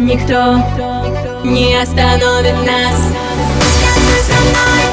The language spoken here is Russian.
никто не остановит нас. Танцуй со мной.